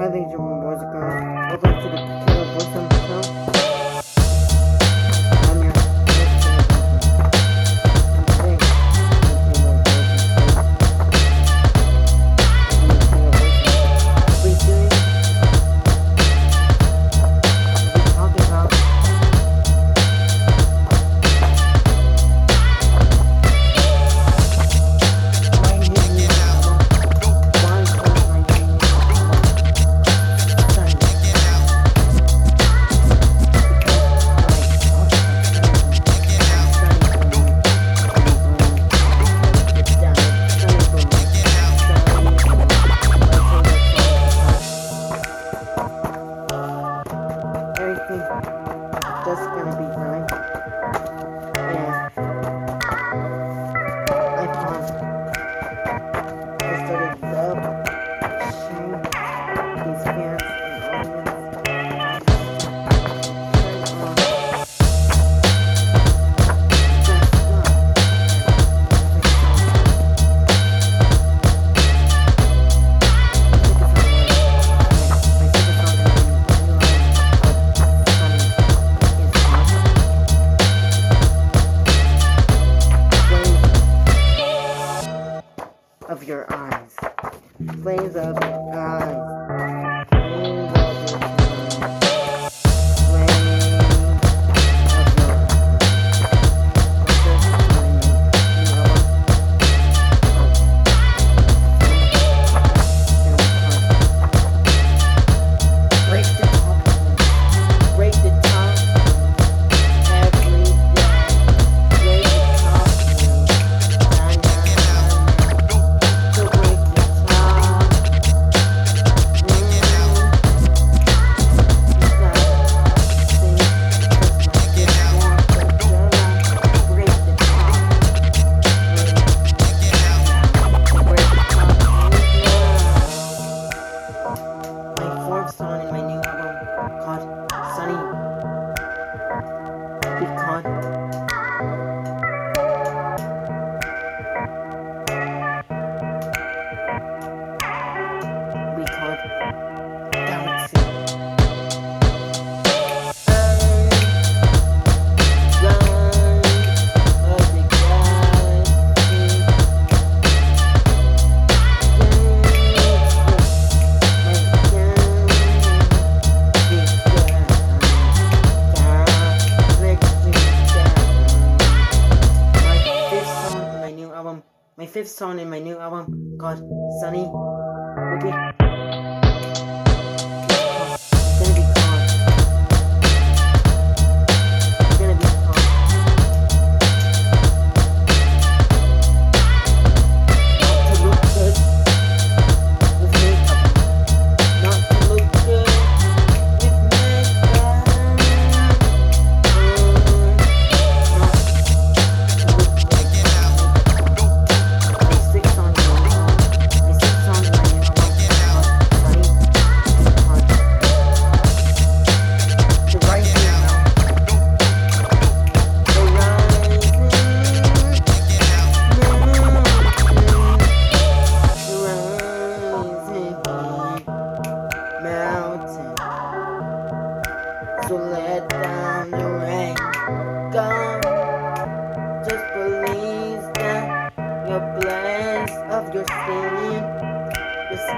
반응이 좀 어저까 어설프게 Flames of eyes. My fifth song in my new album called Sunny.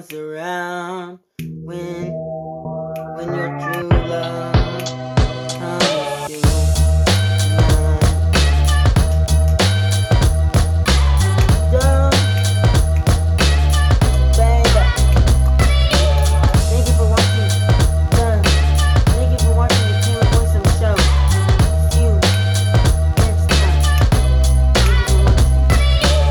comes around.